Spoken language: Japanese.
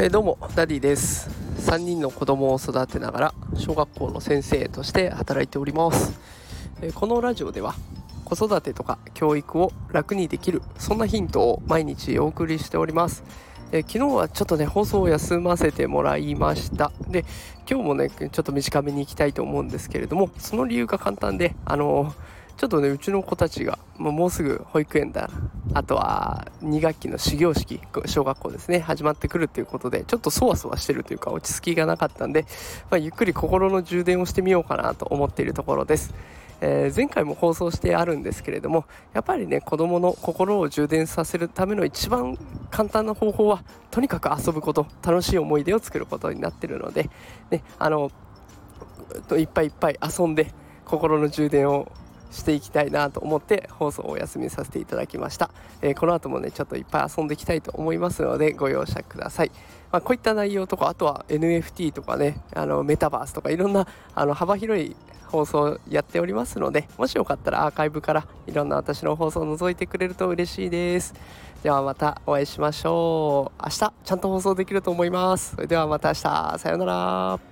えー、どうもダディです。3人の子供を育てながら小学校の先生として働いております、えー、このラジオでは子育てとか教育を楽にできるそんなヒントを毎日お送りしております。え昨日はちょっとね放送を休ませてもらいました。で今日もねちょっと短めに行きたいと思うんですけれどもその理由が簡単であのちょっとねうちの子たちがもうもうすぐ保育園だあとは2学期の始業式小学校ですね始まってくるということでちょっとそわそわしてるというか落ち着きがなかったんで、まあ、ゆっくり心の充電をしてみようかなと思っているところです。えー、前回も放送してあるんですけれどもやっぱりね子どもの心を充電させるための一番簡単な方法はとにかく遊ぶこと楽しい思い出を作ることになってるので、ね、あのいっぱいいっぱい遊んで心の充電をしていきたいなと思って放送をお休みさせていただきました、えー、この後もねちょっといっぱい遊んでいきたいと思いますのでご容赦ください、まあ、こういった内容とかあとは NFT とかねあのメタバースとかいろんなあの幅広い放送やっておりますのでもしよかったらアーカイブからいろんな私の放送を覗いてくれると嬉しいです。ではまたお会いしましょう。明日ちゃんと放送できると思います。それではまた明日。さようなら。